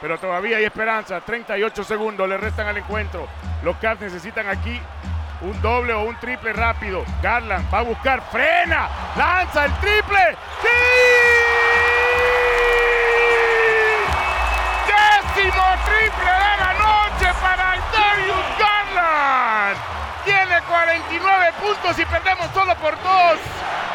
pero todavía hay esperanza. 38 segundos le restan al encuentro. Los Cavs necesitan aquí un doble o un triple rápido. Garland va a buscar, frena, lanza el triple. ¡Sí! Décimo triple de la noche para Darius Garland. Tiene 49 puntos y perdemos solo.